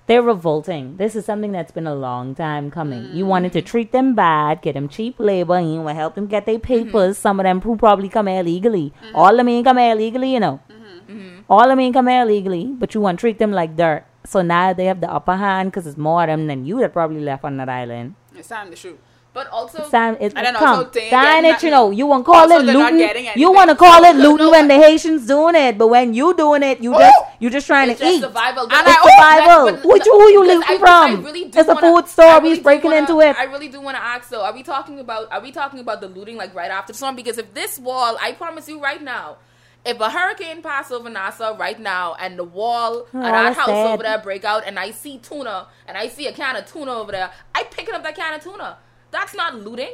They're revolting. This is something that's been a long time coming. You mm. wanted to treat them bad, get them cheap labor, and you want to help them get their papers. Mm-hmm. Some of them who probably come here illegally. Mm-hmm. All of them ain't come here illegally, you know. Mm-hmm. All of them ain't come here illegally, but you want to treat them like dirt. So now they have the upper hand because it's more of them than you that probably left on that island. It's time to shoot. But also, Sam, it, I don't know, come, so they ain't damn getting it, you know, you want to call it looting. You want to call it looting no, when the Haitians doing it, but when you doing it, you just you just trying it's to just eat. survival. And But- I- survival. Who you- who you looting I- I from? really do It's a wanna- food store. I really do breaking wanna- into it. I really do want to ask though. Are we talking about? Are we talking about the looting like right after the storm? Because if this wall, I promise you right now. If a hurricane pass over Nassau right now and the wall Oh, of that house sad. over there break out and I see tuna and I see a can of tuna over there, I picking up that can of tuna. That's not looting.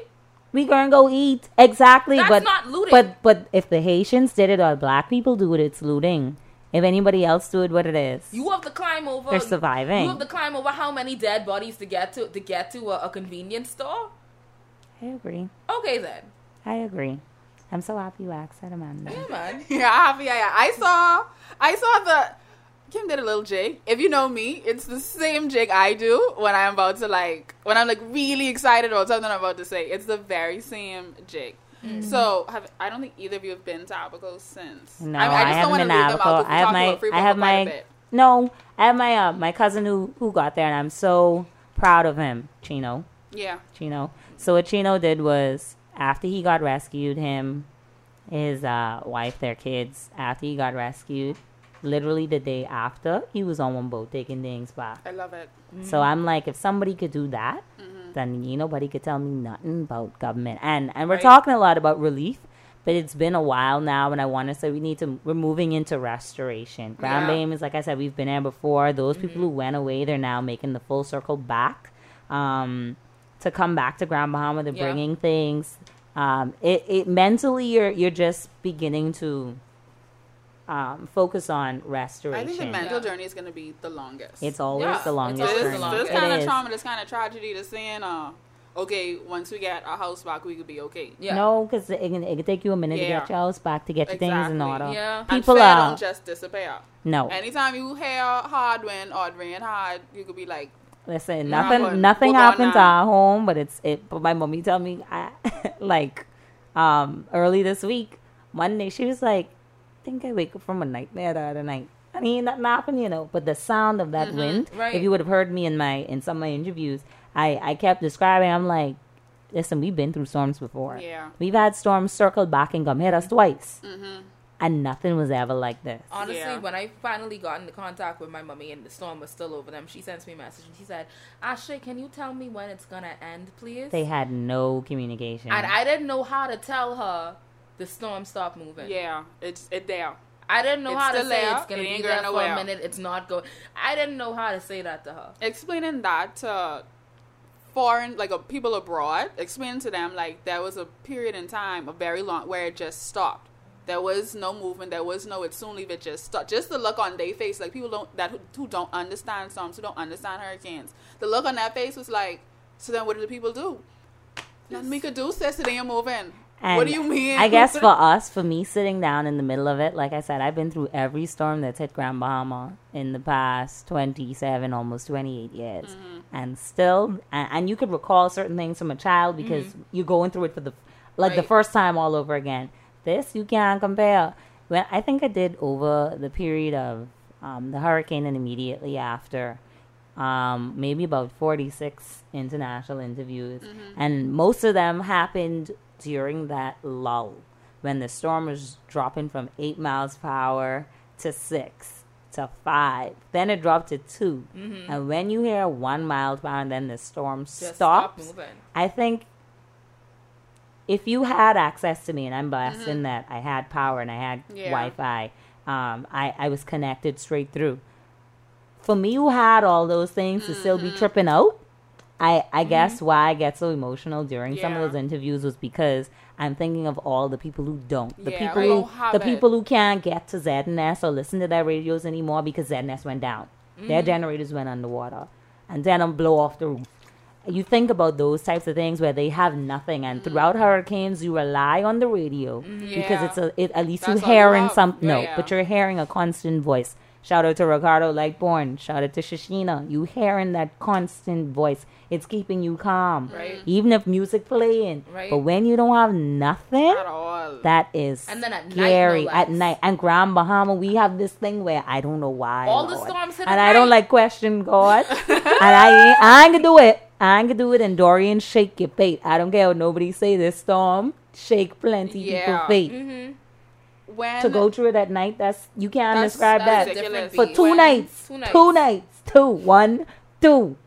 We gonna go eat exactly, That's but not looting. but but if the Haitians did it or black people do it, it's looting. If anybody else do it, what it is? You have to climb over. They're surviving. You have to climb over how many dead bodies to get to to get to a, a convenience store? I agree. Okay then. I agree. I'm so happy you asked that, Amanda. Yeah, man. Yeah, happy. Yeah, yeah. I saw. I saw the. Kim did a little jig. If you know me, it's the same jig I do when I'm about to like when I'm like really excited about something I'm about to say. It's the very same jig. Mm. So have I don't think either of you have been to Abaco since. No, I, I, mean, I just don't want to been leave to them out. Abaco. I have my about I have for quite a my no. I have my uh, my cousin who who got there, and I'm so proud of him, Chino. Yeah. Chino. So what Chino did was after he got rescued, him, his uh, wife, their kids, after he got rescued, literally the day after, he was on one boat taking things back. I love it. So I'm like, if somebody could do that, Mm-hmm. then you nobody could tell me nothing about government. And and we're Right. talking a lot about relief, but it's been a while now, and I want to say we need to. We're moving into restoration. Grand Yeah. Bame is like I said, we've been there before. Those Mm-hmm. people who went away, they're now making the full circle back. Um, to come back to Grand Bahama, they're Yeah. bringing things. Um, it, it mentally, you're you're just beginning to um, focus on restoration. I think the mental Yeah. journey is going to be the longest. it's always Yeah, the it's longest. always the journey. this, longest. this kind of trauma, this kind of tragedy, to saying, uh, okay, once we get our house back, we could be okay. Yeah. No, because it can, it can take you a minute to get your house back to get your things in order. Yeah. People fear are don't just disappear. no. Anytime you hear hard wind or rain hard, you could be like, Listen, Nah, nothing but nothing we're happened to our home, but it's it. But my mommy tell me, I, like, um, early this week, Monday, she was like, "I think I wake up from a nightmare the other night." I mean, nothing happened, you know. But the sound of that Mm-hmm. wind, Right. if you would have heard me in my in some of my interviews, I I kept describing. I'm like, listen, we've been through storms before. Yeah. we've had storms circle back and come hit us twice, Mm-hmm. and nothing was ever like this. Honestly, Yeah. when I finally got into contact with my mummy and the storm was still over them, she sends me a message and she said, Ashley, can you tell me when it's gonna end, please? They had no communication. and I didn't know how to tell her the storm stopped moving. Yeah, it's it there. I didn't know It's how to say it's gonna It be there for a minute. It's not going. I didn't know how to say that to her. explaining that to foreign like uh, people abroad explaining to them like there was a period in time a very long where it just stopped there was no movement there was no it soon leave it just stopped just the look on their face like people don't that who, who don't understand storms who don't understand hurricanes the look on that face was like so then what do the people do nothing we could do sis it ain't moving what do you mean I guess for us, for me sitting down in the middle of it, like I said, I've been through every storm that's hit Grand Bahama in the past 27, almost 28 years. Mm-hmm. And still, and, and you could recall certain things from a child because you're going through it for the, like the first time all over again. This, you can't compare. When I think I did over the period of um, the hurricane and immediately after, um, maybe about 46 international interviews. And most of them happened during that lull when the storm was dropping from 8 miles per hour to 6 to 5. Then it dropped to 2. Mm-hmm. And when you hear 1 mile per hour and then the storm Just stops, moving. I think if you had access to me, and I'm blessed mm-hmm. in that I had power and I had Yeah. Wi-Fi, um, I, I was connected straight through. For me, who had all those things to still be mm-hmm. tripping out, I I mm-hmm. guess why I get so emotional during some of those interviews was because I'm thinking of all the people who don't, the Yeah, people who who don't have the it. people who can't get to ZNS or listen to their radios anymore because ZNS went down, their mm-hmm. generators went underwater, and then I'm blow off the roof. You think about those types of things where they have nothing and mm. throughout hurricanes you rely on the radio mm, because it's a it, at least That's you're hearing some no Yeah. but you're hearing a constant voice shout out to ricardo lightborn. Shout out to shashina you hearing that constant voice. It's keeping you calm. Right. even if music playing. Right. but when you don't have nothing that is And then at night, scary. No at night. And Grand Bahama we have this thing where I don't know why All the storms hit and I don't like question God. And I ain't, I ain't gonna do it. I ain't gonna do it. And Dorian shake your fate. I don't care what nobody say this storm. Shake plenty Yeah. people fate. Mm-hmm. When to go through it at night that's you can't That's- describe that's that for two When- nights Two nights. two nights two one two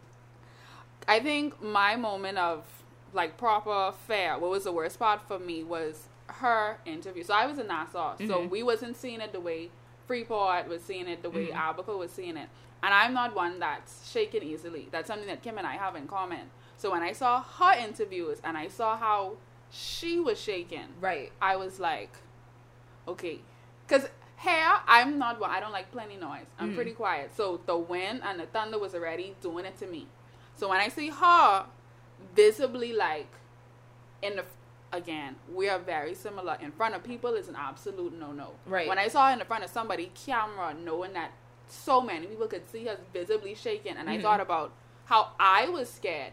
I think my moment of like proper fair, what was the worst part for me was her interview. So I was in Nassau, so Mm-hmm. we wasn't seeing it the way Freeport was seeing it, the way Mm-hmm. Abaco was seeing it. And I'm not one that's shaken easily. That's something that Kim and I have in common. So when I saw her interviews and I saw how she was shaken, Right. I was like, okay. Because hair, I'm not one. I don't like plenty noise. I'm Mm-hmm. pretty quiet. So the wind and the thunder was already doing it to me. So when I see her visibly like in the again, we are very similar. In front of people is an absolute no no. Right. When I saw her in the front of somebody, camera, knowing that so many people could see her visibly shaking, and I Mhm. thought about how I was scared.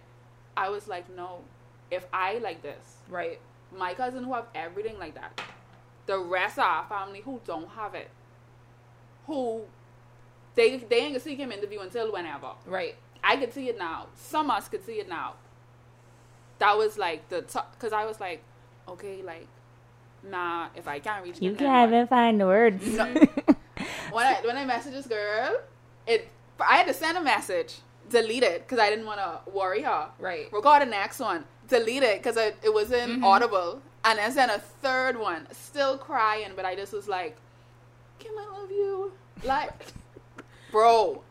I was like, no, if I like this, Right. my cousin who have everything like that, the rest of our family who don't have it, who they they ain't gonna see him interview until whenever. Right. I could see it now. Some of us could see it now. That was like the top because I was like, okay, like, nah, if I can't reach you him, then can't even find the words No. when I when I messaged this girl, it I had to send a message, delete it because I didn't want to worry her. Right. Record the next one, delete it because it, it wasn't Mhm. audible, and then send a third one, still crying, but I just was like, Kim, I love you, like, bro,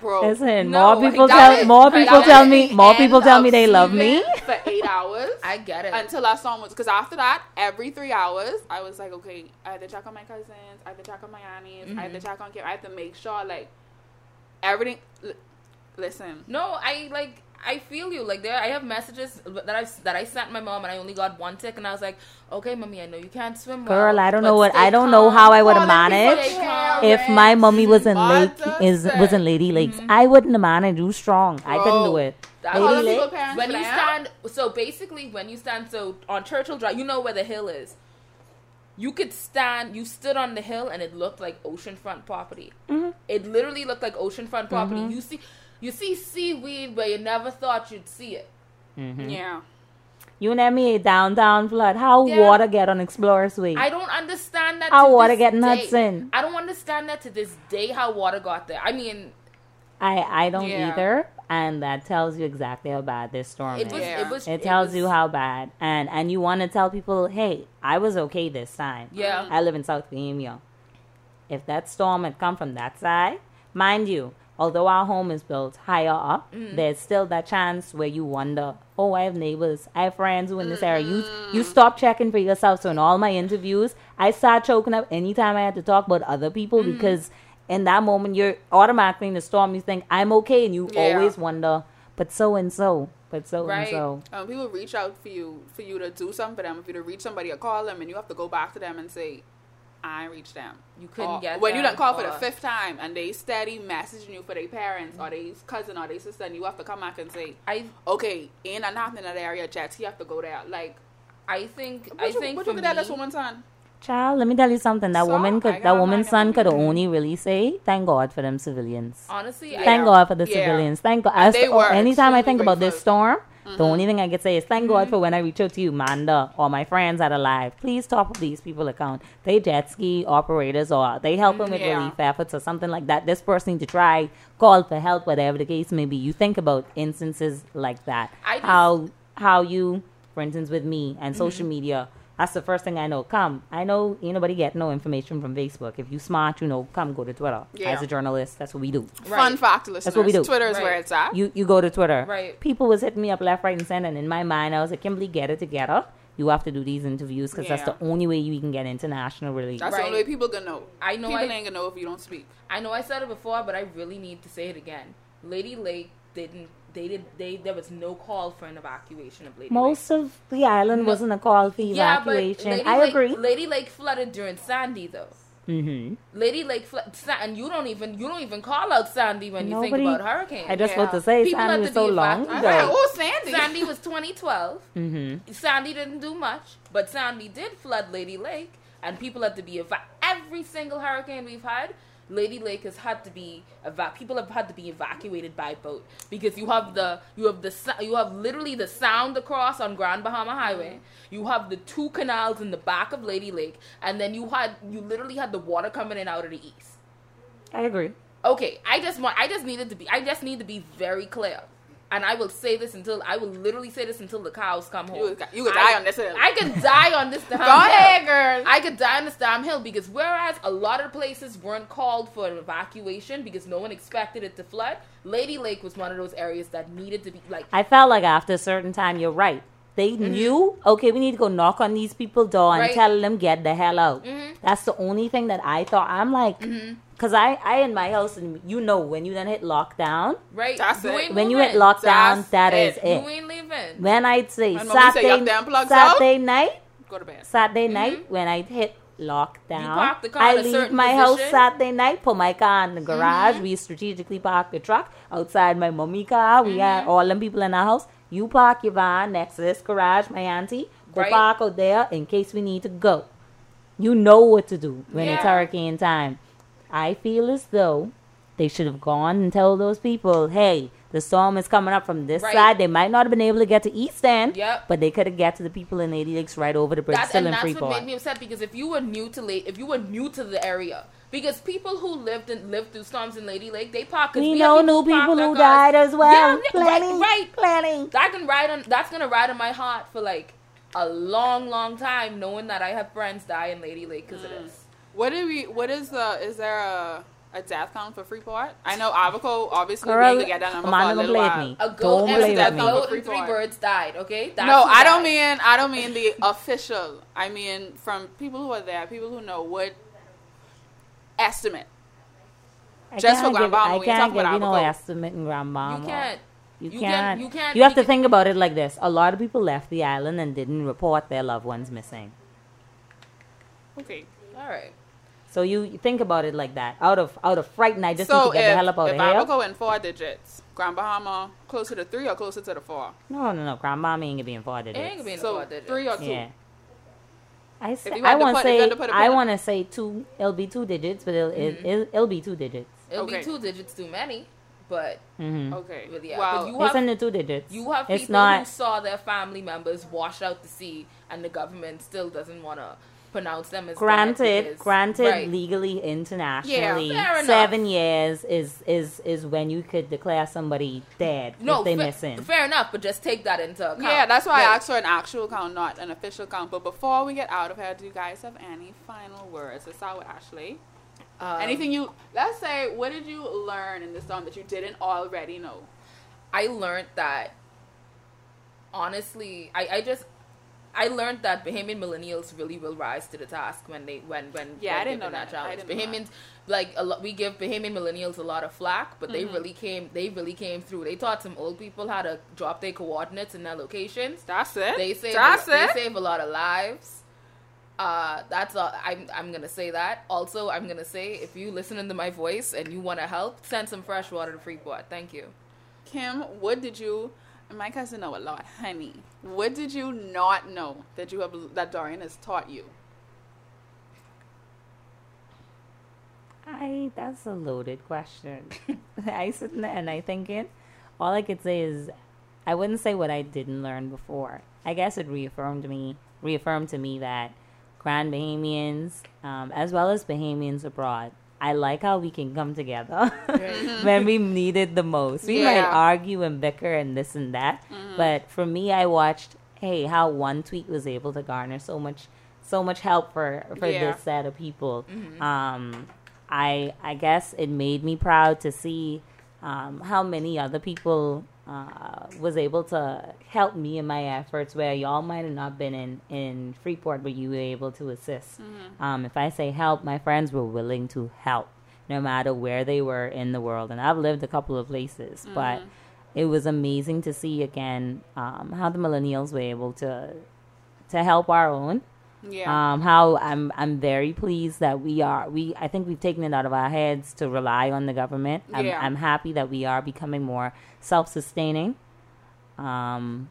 bro. Listen, No, more people tell is- more people tell me more people tell me they love me. for eight hours I get it. until our song was because after that every three hours i was like okay i have to check on my cousins i have to check on my aunties i have to Mhm. check on kim i have to make sure like everything li- listen No, I like I feel you. Like there, I have messages that I that I sent my mom, and I only got one tick, and I was like, "Okay, mommy, I know you can't swim well, Girl, I don't know what I don't know how I would have managed if my mummy was in Lake is was in. Lady Lakes. I wouldn't have managed. You strong. I couldn't do it. Lady was- Calling people Lake. parents when you stand so basically when you stand so on churchill drive you know where the hill is you could stand you stood on the hill and it looked like oceanfront property Mm-hmm. it literally looked like oceanfront property you see you see seaweed where you never thought you'd see it Mm-hmm. Yeah. You and me downtown flood. How Yeah. water get on Explorers Way? i don't understand that to. How to water this get in day. Hudson? i don't understand that to this day how water got there i mean I I don't Yeah. either, and that tells you exactly how bad this storm it is. was Yeah. it was It tells was- you how bad, and and you want to tell people, hey, I was okay this time. Yeah. I live in South Bahamia. If that storm had come from that side, mind you, although our home is built higher up, Mm. there's still that chance where you wonder, oh, I have neighbors, I have friends who in this area. You Mm. you stop checking for yourself. So in all my interviews, I start choking up anytime I had to talk about other people Mm. because in that moment you're automatically in the storm. You think I'm okay, and you Yeah. always wonder, but so and so, but so and so. Um, people reach out for you for you to do something for them, for you to reach somebody or call them, and you have to go back to them and say, "I reached them." You couldn't Or get when you don't call for the fifth time and they steady messaging you for their parents or their cousin or their sister, and you have to come back and say, i "Okay, ain't nothing in that area, Jets. You have to go there." Like, i think i you, think what for you could tell me, this woman's son? Child, let me tell you something. That So, woman could, that woman's son could number. only really say, "Thank God for them civilians." honestly Yeah. Thank God for the Yeah. civilians. Thank God. And As- they oh, were anytime I think about this grateful. Mm-hmm. the only thing I could say is thank God for when I reach out to you, Manda, or my friends that are alive. Please top of these people account. They jet ski operators or they helping with Yeah. relief efforts or something like that. This person to try, call for help, whatever the case may be. You think about instances like that. Just- how how you, for instance, with me and Mm-hmm. social media. That's the first thing I know. Come, I know ain't nobody get no information from Facebook. If you smart, you know, come go to Twitter. Yeah. As a journalist, that's what we do. Fun fact, listeners. what we do. Twitter is Right. where it's at. You you go to Twitter. Right. People was hitting me up left, right, and center. And in my mind, I was like, Kimberly, get it together. You have to do these interviews because that's the only way you can get international relief. That's Right. the only way people gonna know. I know people I- ain't gonna know if you don't speak. I know I said it before, but I really need to say it again. Lady Lake didn't. They did. They there was no call for an evacuation of Lady Lake. Most of the island No. wasn't a call for Yeah, but evacuation. Lady I Lake, agree. Lady Lake flooded during Sandy though. hmm Lady Lake flood, and you don't even you don't even call out Sandy when you think about hurricane. I just Yeah. about to say People Sandy was so be long evacuated. I'm like, ago. oh, Sandy. Sandy was 2012. hmm Sandy didn't do much, but Sandy did flood Lady Lake, and people had to be eva- every single hurricane we've had. Lady Lake has had to be eva- people have had to be evacuated by boat because you have the you have the you have literally the sound across on Grand Bahama Highway. Mm-hmm. You have the two canals in the back of Lady Lake, and then you had you literally had the water coming in out of the east. I agree. Okay, I just want I just needed to be I just need to be very clear. And I will say this until I will literally say this until the cows come home. You, you could I- die on this hill. I could die on this damn Go hill. ahead, girl. I could die on this damn hill because whereas a lot of places weren't called for an evacuation because no one expected it to flood, Lady Lake was one of those areas that needed to be like I felt like after a certain time, you're right. They knew, okay, we need to go knock on these people's door and Mm-hmm. Right. tell them get the hell out. Mhm. That's the only thing that I thought. I'm like, Mm-hmm. because I, I in my house, and you know, when you then hit lockdown, right. That's you it. ain't when you hit lockdown, That's that is it. it. you ain't leaving. When I'd say And when we say Saturday, yuck them plugs out? Saturday night, Go to bed. Saturday night when I hit lockdown, You the car I leave certain my house. Saturday night, put my car in the garage. Mm-hmm. We strategically park the truck outside my mommy car. We had Mm-hmm. all them people in our house. You park your van next to this garage, my auntie. Go Right. park out there in case we need to go. You know what to do when it's hurricane time. I feel as though they should have gone and told those people, hey, the storm is coming up from this Right. side. They might not have been able to get to East End, Yep. but they could have got to the people in Lady Lakes right over the bridge, That, still and in that's what Freeport. made me upset because if you were new to late, if you were new to the area, because people who lived and lived through storms in Lady Lake, they park. 'cause We have know new who people who cars- died as well. Yeah, yeah, plenty, right, right. plenty. That can ride on. That's gonna ride on my heart for like a long, long time, knowing that I have friends die in Lady Lake because of mm. this. What do we? What is the? Is there a a death count for Freeport? I know Abaco obviously Girl, we get that number for a Amanda little don't while. me. A goat Don't and play a that with number goat me. three birds died. Okay, That's no, who I don't mean I don't mean the official. I mean from people who are there, people who know what estimate. I Just for can't give, I we ain't can't talking give about you no Abaco. estimate in Grand Bahama. You can't. You, You can't. can- you can't- You have to can- think about it like this: a lot of people left the island and didn't report their loved ones missing. Okay. All right. So you, you think about it like that. Out of out of fright, and I just need to get if, the hell up out if of I here. would go in four digits, Grand Bahama closer to three or closer to the four? No, no, no. Grandma ain't gonna be in four digits. It ain't gonna be in So four digits. three or two? Yeah. I say, you I had to want put- to if you say had to put a I pin- want to say two. It'll be two digits, but it'll it, it'll, it'll be two digits. It'll Okay. be two digits too many, but hmm Okay. But yeah, well, but you It's have in the two digits. you have it's people not. who saw their family members washed out to sea, and the government still doesn't want to pronounce them as Granted, because- granted, right. legally, internationally, fair enough. seven years is is is when you could declare somebody dead No, if they fa- missing. fair enough, but just take that into account. yeah, that's why I asked for an actual count, not an official count. But before we get out of here, do you guys have any final words? Let's start with Ashley. Um, Anything you let's say, what did you learn in this song that you didn't already know? I learned that honestly, I, I just I learned that Bahamian millennials really will rise to the task when they when when Yeah, when I didn't know that. Challenge. Bahamians like a lot, we give Bahamian millennials a lot of flack, but Mm-hmm. they really came they really came through. They taught some old people how to drop their coordinates and their locations. That's it. They save That's a, they save a lot of lives. Uh, that's all. I'm I'm gonna say that. Also, I'm gonna say if you listening to my voice and you want to help, send some fresh water to Freeport. Thank you. Kim, what did you? My cousin know a lot, honey. What did you not know that you have that Dorian has taught you? I that's a loaded question. I sitting there and I think it. all I could say is, I wouldn't say what I didn't learn before. I guess it reaffirmed me, reaffirmed to me that Grand Bahamians, um, as well as Bahamians abroad, I like how we can come together when we need it the most. We might argue and bicker and this and that, but for me, I watched, hey, how one tweet was able to garner so much, so much help for for Yeah. this set of people. Um, I I guess it made me proud to see um, how many other people uh, was able to help me in my efforts where y'all might have not been in, in Freeport, but you were able to assist. Um, if I say help, my friends were willing to help, no matter where they were in the world. And I've lived a couple of places, but it was amazing to see again um, how the millennials were able to to help our own Yeah. um, how I'm I'm very pleased that we are we I think we've taken it out of our heads to rely on the government. I'm, Yeah. I'm happy that we are becoming more self-sustaining. Um,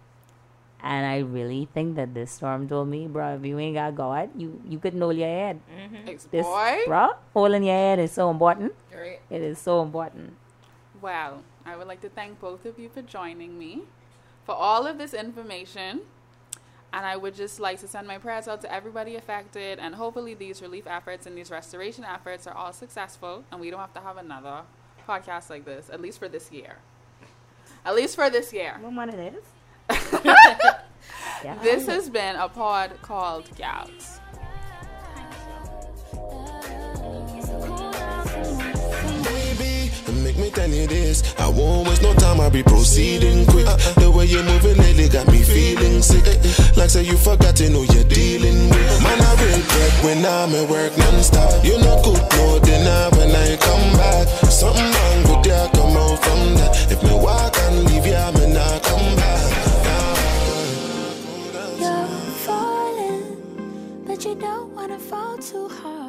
and I really think that this storm told me, bro, if you ain't got God, you you couldn't hold your head. Ex- This, boy. bro, holding your head is so important. Right. It is so important. Wow, I would like to thank both of you for joining me for all of this information. And I would just like to send my prayers out to everybody affected. And hopefully, these relief efforts and these restoration efforts are all successful. And we don't have to have another podcast like this, at least for this year. At least for this year. What one it is? yeah. This has been a pod called Gals. Make me tell you this, I won't waste no time, I be proceeding quick. Uh, the way you're moving lately got me feeling sick. Uh, like say you forgot to know you're dealing with. Man, I real quick when I'm at work non-stop. You no cook no dinner when I come back. Something wrong with ya come out from that. If me walk and leave ya, me not come back. You're falling, but you don't wanna fall too hard